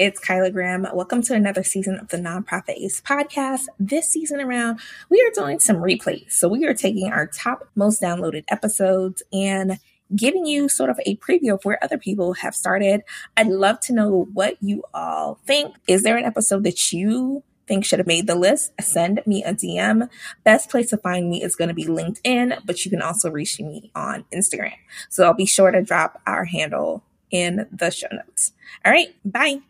it's Kyla Graham. Welcome to another season of the Nonprofit Ace podcast. This season around, we are doing some replays. So we are taking our top most downloaded episodes and giving you sort of a preview of where other people have started. I'd love to know what you all think. Is there an episode that you think should have made the list? Send me a DM. Best place to find me is going to be LinkedIn, but you can also reach me on Instagram. So I'll be sure to drop our handle in the show notes. All right, bye.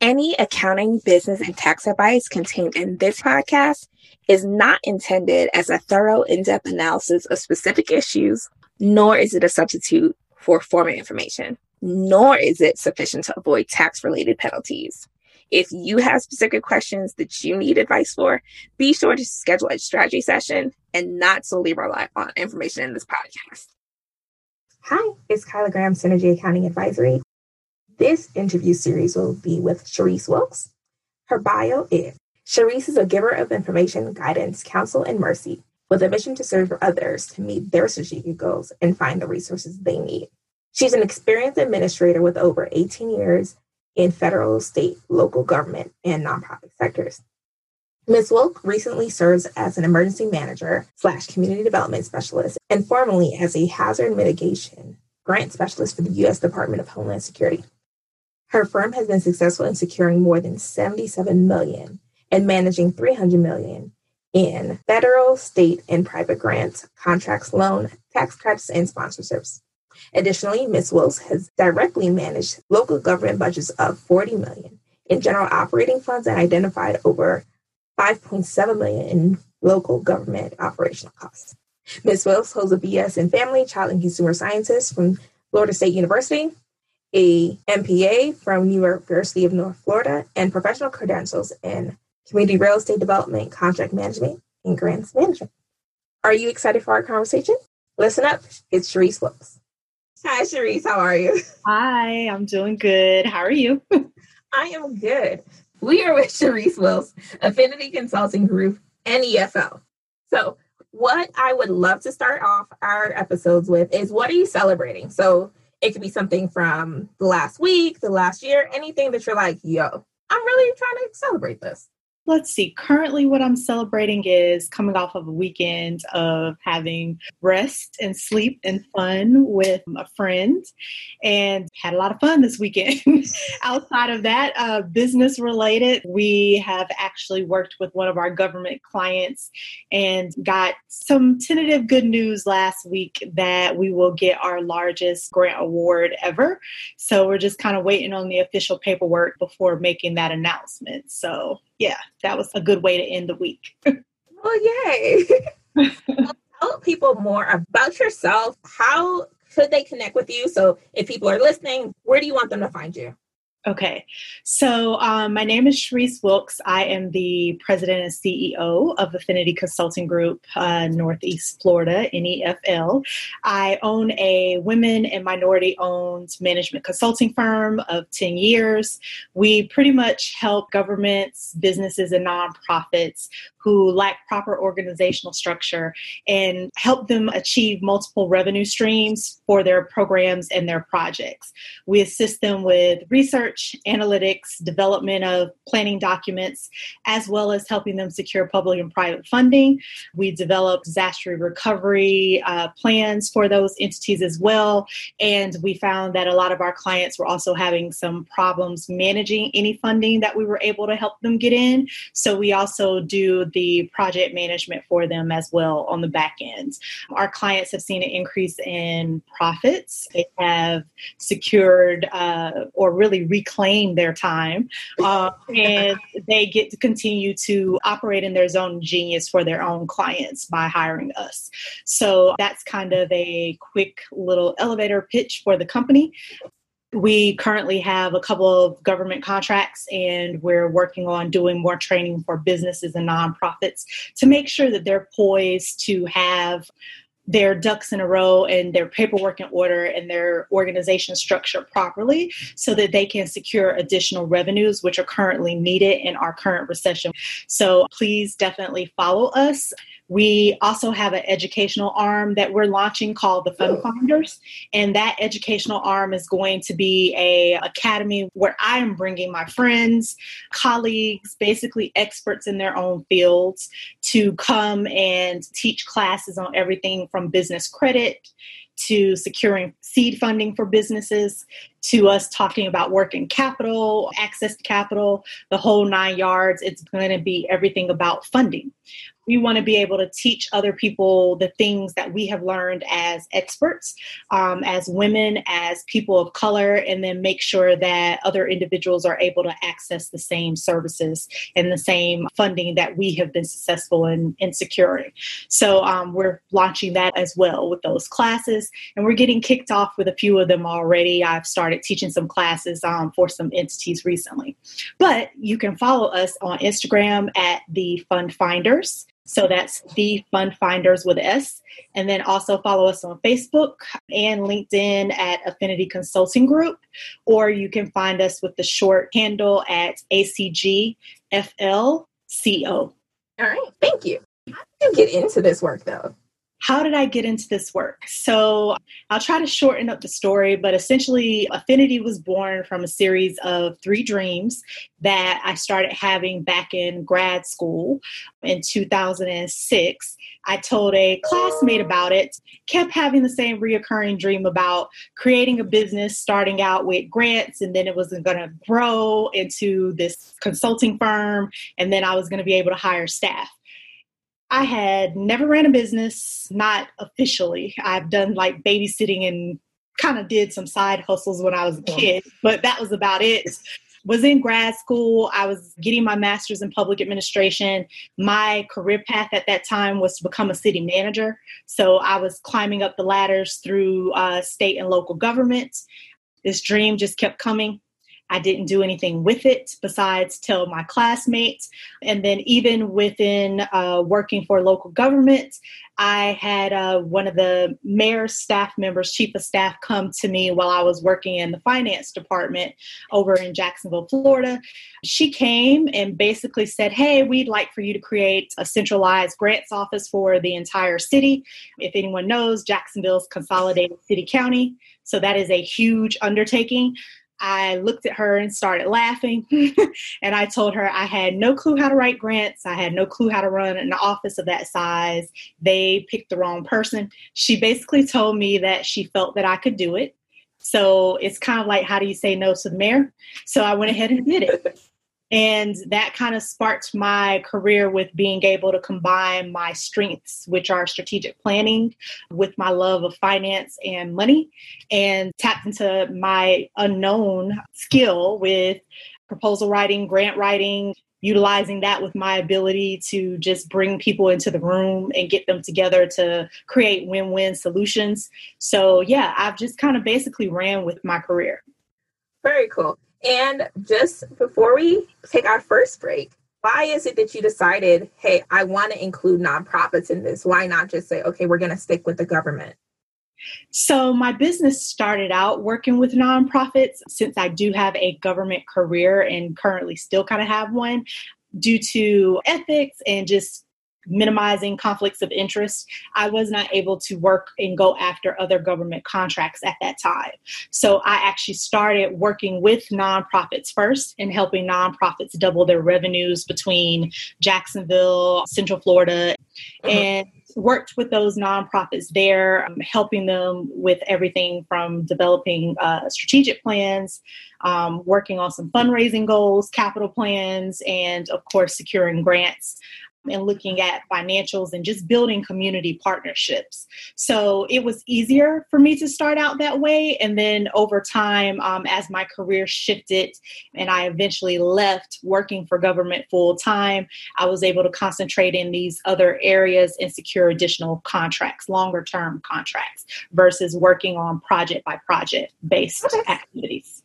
Any accounting, business, and tax advice contained in this podcast is not intended as a thorough, in depth analysis of specific issues, nor is it a substitute for formal information, nor is it sufficient to avoid tax related penalties. If you have specific questions that you need advice for, be sure to schedule a strategy session and not solely rely on information in this podcast. Hi, it's Kyla Graham, Synergy Accounting Advisory. This interview series will be with Cherise Wilkes. Her bio is Cherise is a giver of information, guidance, counsel, and mercy with a mission to serve others to meet their strategic goals and find the resources they need. She's an experienced administrator with over 18 years in federal, state, local government, and nonprofit sectors. Ms. Wilk recently serves as an emergency manager slash community development specialist and formerly as a hazard mitigation grant specialist for the U.S. Department of Homeland Security. Her firm has been successful in securing more than 77 million and managing 300 million in federal, state, and private grants, contracts, loan, tax credits, and sponsorships. Additionally, Ms. Wilkes has directly managed local government budgets of 40 million in general operating funds and identified over 5.7 million in local government operational costs. Ms. Wilkes holds a BS in Family, Child, and Consumer Sciences from Florida State University a MPA from University of North Florida, and professional credentials in community real estate development, contract management, and grants management. Are you excited for our conversation? Listen up, it's Cherise Wilkes. Hi, Cherise, how are you? Hi, I'm doing good. How are you? I am good. We are with Cherise Wilkes, Affinity Consulting Group, NEFL. So, what I would love to start off our episodes with is what are you celebrating? So, it could be something from the last week, the last year, anything that you're like, yo, I'm really trying to celebrate this let's see, currently what I'm celebrating is coming off of a weekend of having rest and sleep and fun with a friend and had a lot of fun this weekend. Outside of that, uh, business related, we have actually worked with one of our government clients and got some tentative good news last week that we will get our largest grant award ever. So we're just kind of waiting on the official paperwork before making that announcement. So yeah, that was a good way to end the week. oh, yay. Tell people more about yourself. How could they connect with you? So if people are listening, where do you want them to find you? Okay, so um, my name is Cherise Wilkes. I am the president and CEO of Affinity Consulting Group, uh, Northeast Florida, NEFL. I own a women and minority owned management consulting firm of 10 years. We pretty much help governments, businesses, and nonprofits who lack proper organizational structure and help them achieve multiple revenue streams for their programs and their projects. We assist them with research, analytics, development of planning documents, as well as helping them secure public and private funding. We develop disaster recovery uh, plans for those entities as well. And we found that a lot of our clients were also having some problems managing any funding that we were able to help them get in. So we also do the project management for them as well on the back end. Our clients have seen an increase in profits. They have secured uh, or really reclaimed their time, uh, and they get to continue to operate in their zone genius for their own clients by hiring us. So that's kind of a quick little elevator pitch for the company. We currently have a couple of government contracts, and we're working on doing more training for businesses and nonprofits to make sure that they're poised to have their ducks in a row and their paperwork in order and their organization structure properly so that they can secure additional revenues, which are currently needed in our current recession. So please definitely follow us We also have an educational arm that we're launching called the Fund Finders, and that educational arm is going to be a academy where I am bringing my friends, colleagues, basically experts in their own fields to come and teach classes on everything from business credit to securing seed funding for businesses to us talking about working capital, access to capital, the whole nine yards. It's going to be everything about funding we want to be able to teach other people the things that we have learned as experts, um, as women, as people of color, and then make sure that other individuals are able to access the same services and the same funding that we have been successful in, in securing. So um, we're launching that as well with those classes, and we're getting kicked off with a few of them already. I've started teaching some classes um, for some entities recently. But you can follow us on Instagram at the Fund Finders. So that's the Fund Finders with S. And then also follow us on Facebook and LinkedIn at Affinity Consulting Group, or you can find us with the short handle at ACGFLCO. All right, thank you. How did you get into this work though? How did I get into this work? So I'll try to shorten up the story, but essentially, Affinity was born from a series of three dreams that I started having back in grad school in 2006. I told a classmate about it, kept having the same reoccurring dream about creating a business, starting out with grants, and then it was going to grow into this consulting firm, and then I was going to be able to hire staff. I had never ran a business, not officially. I've done like babysitting and kind of did some side hustles when I was a kid, but that was about it. Was in grad school. I was getting my master's in public administration. My career path at that time was to become a city manager. So I was climbing up the ladders through uh, state and local government. This dream just kept coming. I didn't do anything with it besides tell my classmates. And then, even within uh, working for local government, I had uh, one of the mayor's staff members, chief of staff, come to me while I was working in the finance department over in Jacksonville, Florida. She came and basically said, Hey, we'd like for you to create a centralized grants office for the entire city. If anyone knows, Jacksonville's consolidated city county. So that is a huge undertaking. I looked at her and started laughing. and I told her I had no clue how to write grants. I had no clue how to run an office of that size. They picked the wrong person. She basically told me that she felt that I could do it. So it's kind of like, how do you say no to the mayor? So I went ahead and did it. And that kind of sparked my career with being able to combine my strengths, which are strategic planning, with my love of finance and money, and tapped into my unknown skill with proposal writing, grant writing, utilizing that with my ability to just bring people into the room and get them together to create win win solutions. So, yeah, I've just kind of basically ran with my career. Very cool. And just before we take our first break, why is it that you decided, hey, I want to include nonprofits in this? Why not just say, okay, we're going to stick with the government? So, my business started out working with nonprofits since I do have a government career and currently still kind of have one due to ethics and just minimizing conflicts of interest, I was not able to work and go after other government contracts at that time. So I actually started working with nonprofits first and helping nonprofits double their revenues between Jacksonville, Central Florida, mm-hmm. and worked with those nonprofits there, um, helping them with everything from developing uh, strategic plans, um, working on some fundraising goals, capital plans, and of course, securing grants and looking at financials and just building community partnerships. So it was easier for me to start out that way. And then over time, um, as my career shifted and I eventually left working for government full time, I was able to concentrate in these other areas and secure additional contracts, longer term contracts, versus working on project by project based okay. activities.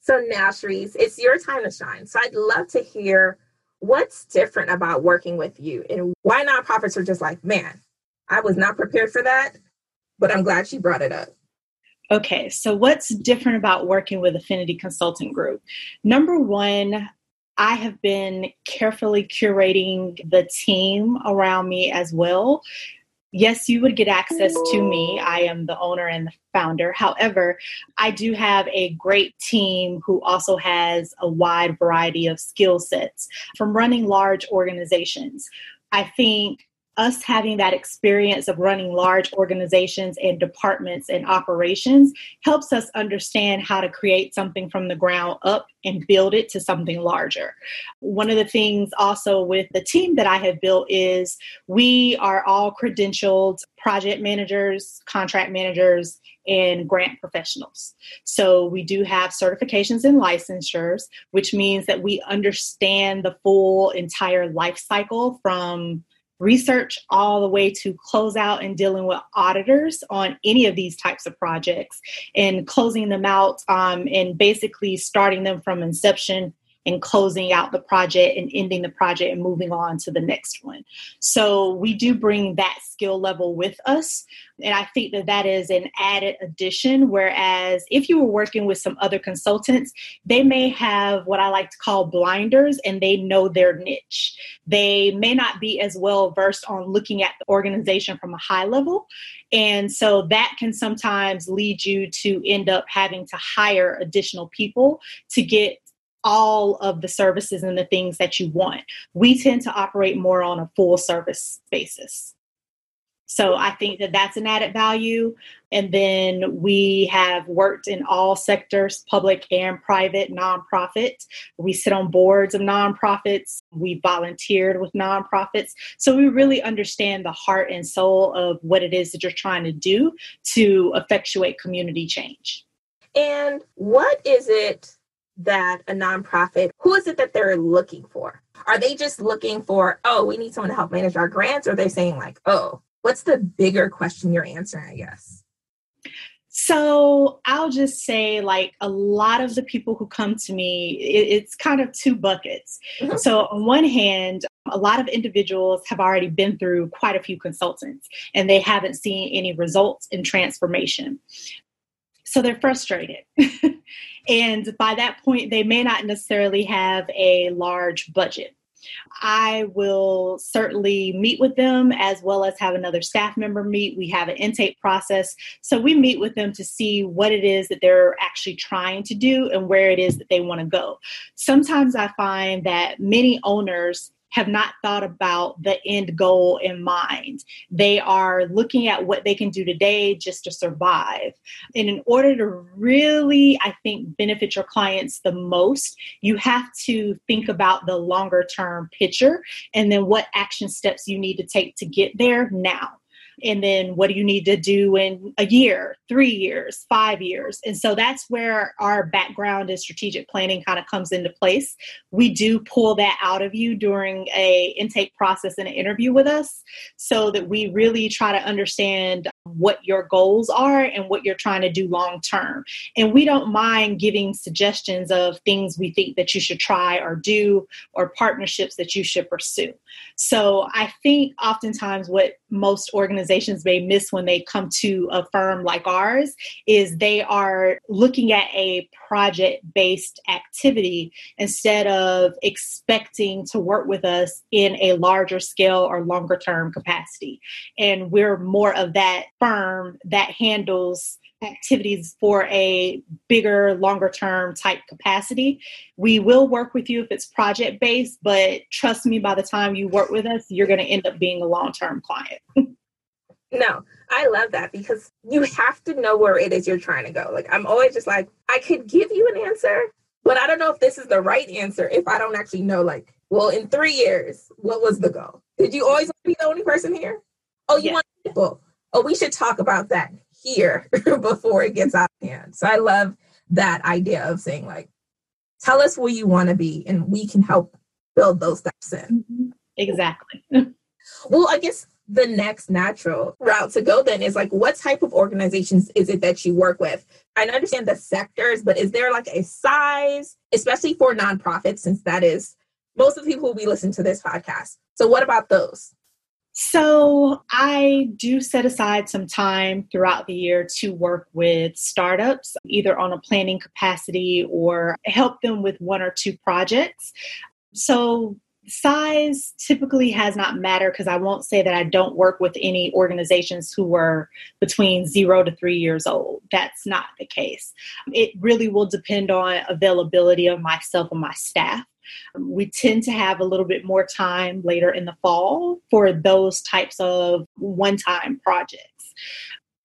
So now, Cherise, it's your time to shine. So I'd love to hear what's different about working with you and why nonprofits are just like, man, I was not prepared for that, but I'm glad she brought it up. Okay, so what's different about working with Affinity Consulting Group? Number one, I have been carefully curating the team around me as well. Yes, you would get access to me. I am the owner and the founder. However, I do have a great team who also has a wide variety of skill sets from running large organizations. I think us having that experience of running large organizations and departments and operations helps us understand how to create something from the ground up and build it to something larger. One of the things also with the team that I have built is we are all credentialed project managers, contract managers, and grant professionals. So we do have certifications and licensures, which means that we understand the full entire life cycle from research all the way to close out and dealing with auditors on any of these types of projects and closing them out um, and basically starting them from inception and closing out the project and ending the project and moving on to the next one. So we do bring that skill level with us. And I think that that is an added addition. Whereas if you were working with some other consultants, they may have what I like to call blinders and they know their niche. They may not be as well versed on looking at the organization from a high level. And so that can sometimes lead you to end up having to hire additional people to get all of the services and the things that you want. We tend to operate more on a full service basis. So I think that that's an added value. And then we have worked in all sectors, public and private, nonprofit. We sit on boards of nonprofits. We volunteered with nonprofits. So we really understand the heart and soul of what it is that you're trying to do to effectuate community change. And what is it that a nonprofit, who is it that they're looking for? Are they just looking for, oh, we need someone to help manage our grants? Or they're they saying, like, oh, what's the bigger question you're answering, I guess? So I'll just say, like, a lot of the people who come to me, it, it's kind of two buckets. Mm-hmm. So, on one hand, a lot of individuals have already been through quite a few consultants and they haven't seen any results in transformation. So they're frustrated. And by that point, they may not necessarily have a large budget. I will certainly meet with them as well as have another staff member meet. We have an intake process. So we meet with them to see what it is that they're actually trying to do and where it is that they want to go. Sometimes I find that many owners have not thought about the end goal in mind. They are looking at what they can do today just to survive. And in order to really, I think, benefit your clients the most, you have to think about the longer term picture and then what action steps you need to take to get there now and then what do you need to do in a year three years five years? And so that's where our background in strategic planning kind of comes into place. We do pull that out of you during a intake process and an interview with us so that we really try to understand what your goals are and what you're trying to do long term. And we don't mind giving suggestions of things we think that you should try or do or partnerships that you should pursue. So i think oftentimes what most organizations may miss when they come to a firm like ours is they are looking at a project based activity instead of expecting to work with us in a larger scale or longer term capacity. And we're more of that firm that handles activities for a bigger, longer term type capacity. We will work with you if it's project based, but trust me, by the time you work with us, you're going to end up being a long term client. no, I love that because you have to know where it is you're trying to go. Like, I'm always just like, I could give you an answer, but I don't know if this is the right answer if I don't actually know, like, well, in three years, what was the goal? Did you always want to be the only person here? Oh, you yeah. want people? Oh, we should talk about that here before it gets out of hand. So I love that idea of saying like, tell us where you want to be and we can help build those steps in. Mm-hmm. Exactly. well, I guess the next natural route to go then is like what type of organizations is it that you work with? I understand the sectors, but is there like a size, especially for nonprofits, since that is most of the people who be listening to this podcast. So what about those? So, I do set aside some time throughout the year to work with startups, either on a planning capacity or help them with one or two projects. So, size typically has not mattered because I won't say that I don't work with any organizations who were between zero to three years old. That's not the case. It really will depend on availability of myself and my staff. We tend to have a little bit more time later in the fall for those types of one time projects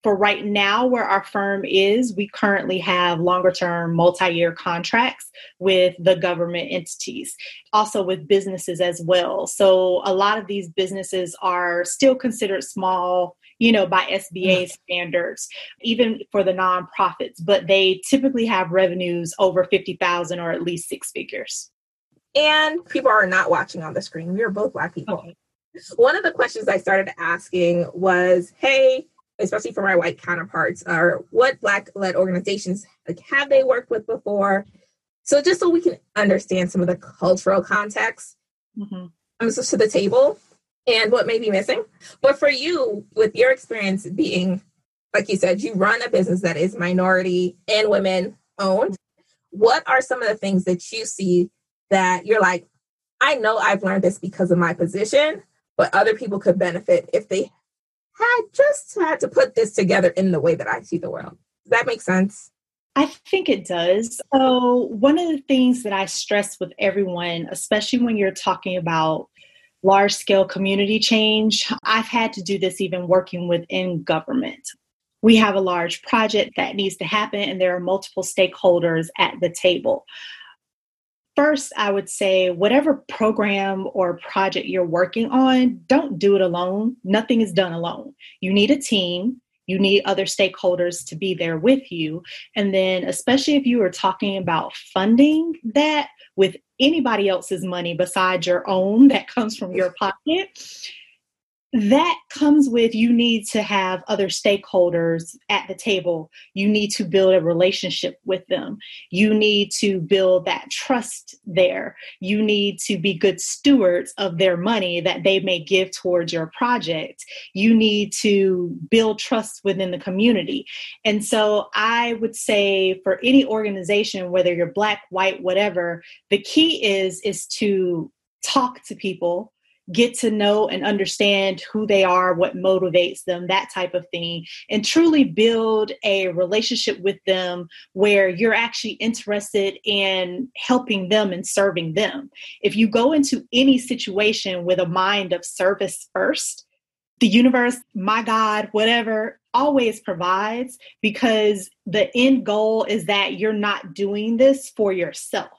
for right now, where our firm is, we currently have longer term, multi year contracts with the government entities, also with businesses as well. So a lot of these businesses are still considered small, you know, by SBA mm. standards, even for the nonprofits, but they typically have revenues over 50,000 or at least six figures. And people are not watching on the screen. We are both Black people. Okay. One of the questions I started asking was, hey, especially for my white counterparts, are what Black led organizations like have they worked with before? So just so we can understand some of the cultural context mm-hmm. to the table and what may be missing. But for you, with your experience being, like you said, you run a business that is minority and women owned. What are some of the things that you see that you're like, I know I've learned this because of my position, but other people could benefit if they had just had to put this together in the way that I see the world. Does that make sense? I think it does. So, one of the things that I stress with everyone, especially when you're talking about large scale community change, I've had to do this even working within government. We have a large project that needs to happen, and there are multiple stakeholders at the table. First, I would say whatever program or project you're working on, don't do it alone. Nothing is done alone. You need a team. You need other stakeholders to be there with you. And then, especially if you are talking about funding that with anybody else's money besides your own that comes from your pocket, that comes with you need to have other stakeholders at the table. You need to build a relationship with them. You need to build that trust there. You need to be good stewards of their money that they may give towards your project. You need to build trust within the community. And so I would say for any organization, whether you're black, white, whatever, the key is is to talk to people get to know and understand who they are, what motivates them, that type of thing, and truly build a relationship with them where you're actually interested in helping them and serving them. If you go into any situation with a mind of service first, the universe, my God, whatever, always provides because the end goal is that you're not doing this for yourself.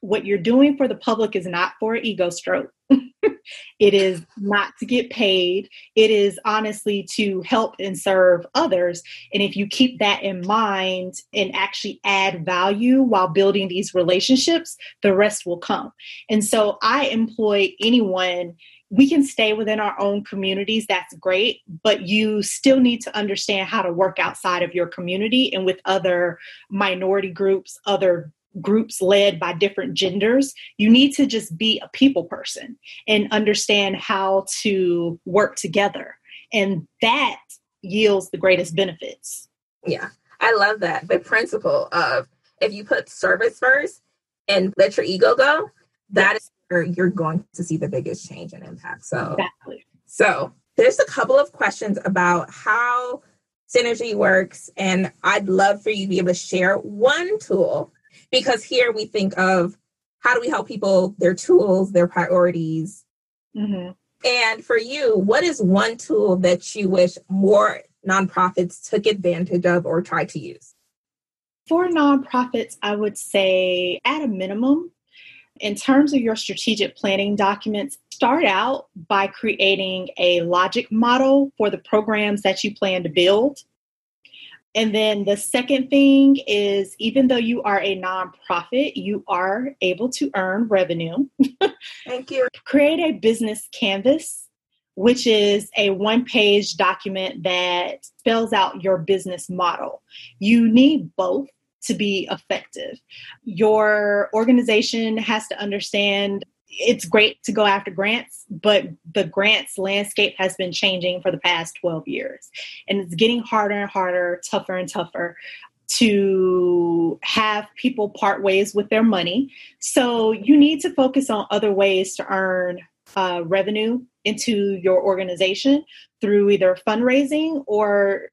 What you're doing for the public is not for ego stroke. It is not to get paid. It is honestly to help and serve others. And if you keep that in mind and actually add value while building these relationships, the rest will come. And so I employ anyone we can stay within our own communities that's great but you still need to understand how to work outside of your community and with other minority groups other groups led by different genders, you need to just be a people person and understand how to work together. And that yields the greatest benefits. Yeah, I love that. The principle of if you put service first and let your ego go, that yes. is where you're going to see the biggest change and impact. So, exactly. So, there's a couple of questions about how synergy works, and I'd love for you to be able to share one tool because here we think of how do we help people, their tools, their priorities. Mm-hmm. And for you, what is one tool that you wish more nonprofits took advantage of or tried to use? For nonprofits, I would say at a minimum, in terms of your strategic planning documents, start out by creating a logic model for the programs that you plan to build. And then the second thing is even though you are a nonprofit, you are able to earn revenue. Thank you. Create a business canvas, which is a one page document that spells out your business model. You need both to be effective. Your organization has to understand it's great to go after grants, but the grants landscape has been changing for the past 12 years. And it's getting harder and harder, tougher and tougher to have people part ways with their money. So you need to focus on other ways to earn uh, revenue into your organization through either fundraising or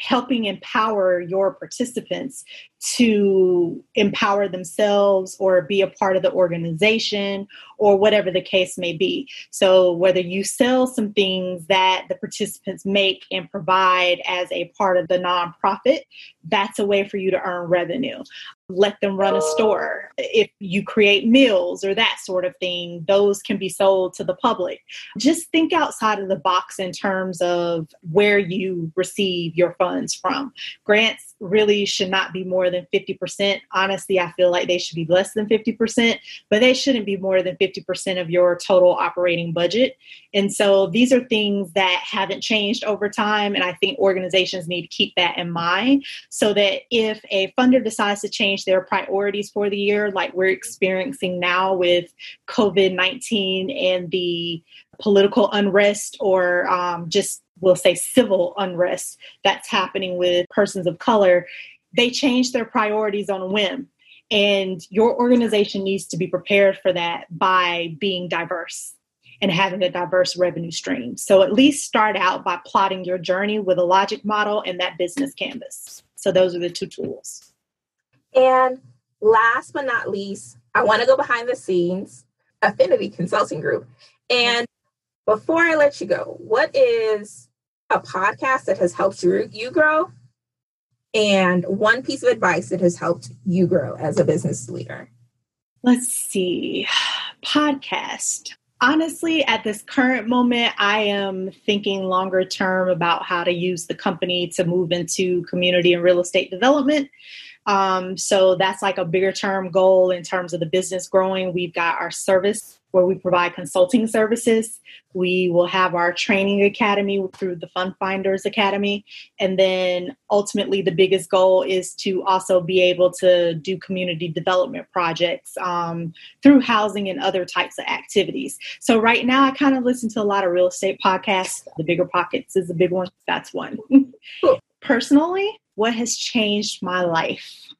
helping empower your participants to empower themselves or be a part of the organization or whatever the case may be. So, whether you sell some things that the participants make and provide as a part of the nonprofit, that's a way for you to earn revenue. Let them run a store. If you create meals or that sort of thing, those can be sold to the public. Just think outside of the box in terms of where you receive your funds from. Grants really should not be more than 50%. Honestly, I feel like they should be less than 50%, but they shouldn't be more than 50% of your total operating budget. And so these are things that haven't changed over time. And I think organizations need to keep that in mind so that if a funder decides to change their priorities for the year, like we're experiencing now with COVID 19 and the political unrest or um, just we'll say civil unrest that's happening with persons of color, they change their priorities on a whim. And your organization needs to be prepared for that by being diverse and having a diverse revenue stream. So at least start out by plotting your journey with a logic model and that business canvas. So those are the two tools. And last but not least, I want to go behind the scenes, Affinity Consulting Group. And before I let you go, what is a podcast that has helped you, grow and one piece of advice that has helped you grow as a business leader? Let's see. Podcast. Honestly, at this current moment, I am thinking longer term about how to use the company to move into community and real estate development. Um, so that's like a bigger term goal in terms of the business growing. We've got our service where we provide consulting services. We will have our training academy through the Fund Finders Academy. And then ultimately, the biggest goal is to also be able to do community development projects um, through housing and other types of activities. So, right now, I kind of listen to a lot of real estate podcasts. The Bigger Pockets is a big one. That's one. Personally, what has changed my life?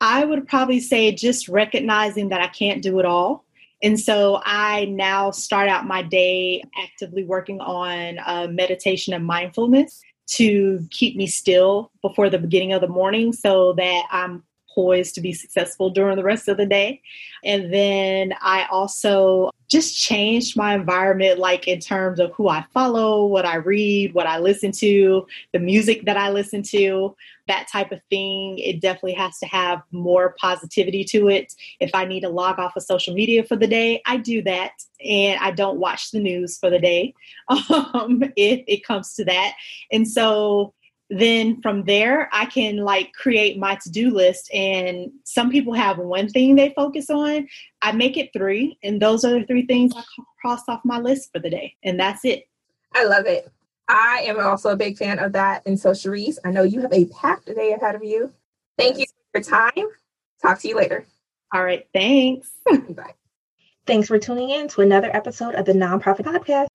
I would probably say just recognizing that I can't do it all and so I now start out my day actively working on uh, meditation and mindfulness to keep me still before the beginning of the morning so that I'm poised to be successful during the rest of the day. And then I also just changed my environment, like in terms of who I follow, what I read, what I listen to, the music that I listen to, that type of thing. It definitely has to have more positivity to it. If I need to log off of social media for the day, I do that. And I don't watch the news for the day um, if it comes to that. And so then from there i can like create my to-do list and some people have one thing they focus on. I make it three and those are the three things i cross off my list for the day and that's it. I love it. I am also a big fan of that. And so Cherise, i know you have a packed day ahead of you. Thank you for your time. Talk to you later. All right thanks. Bye. Thanks for tuning in to another episode of the nonprofit podcast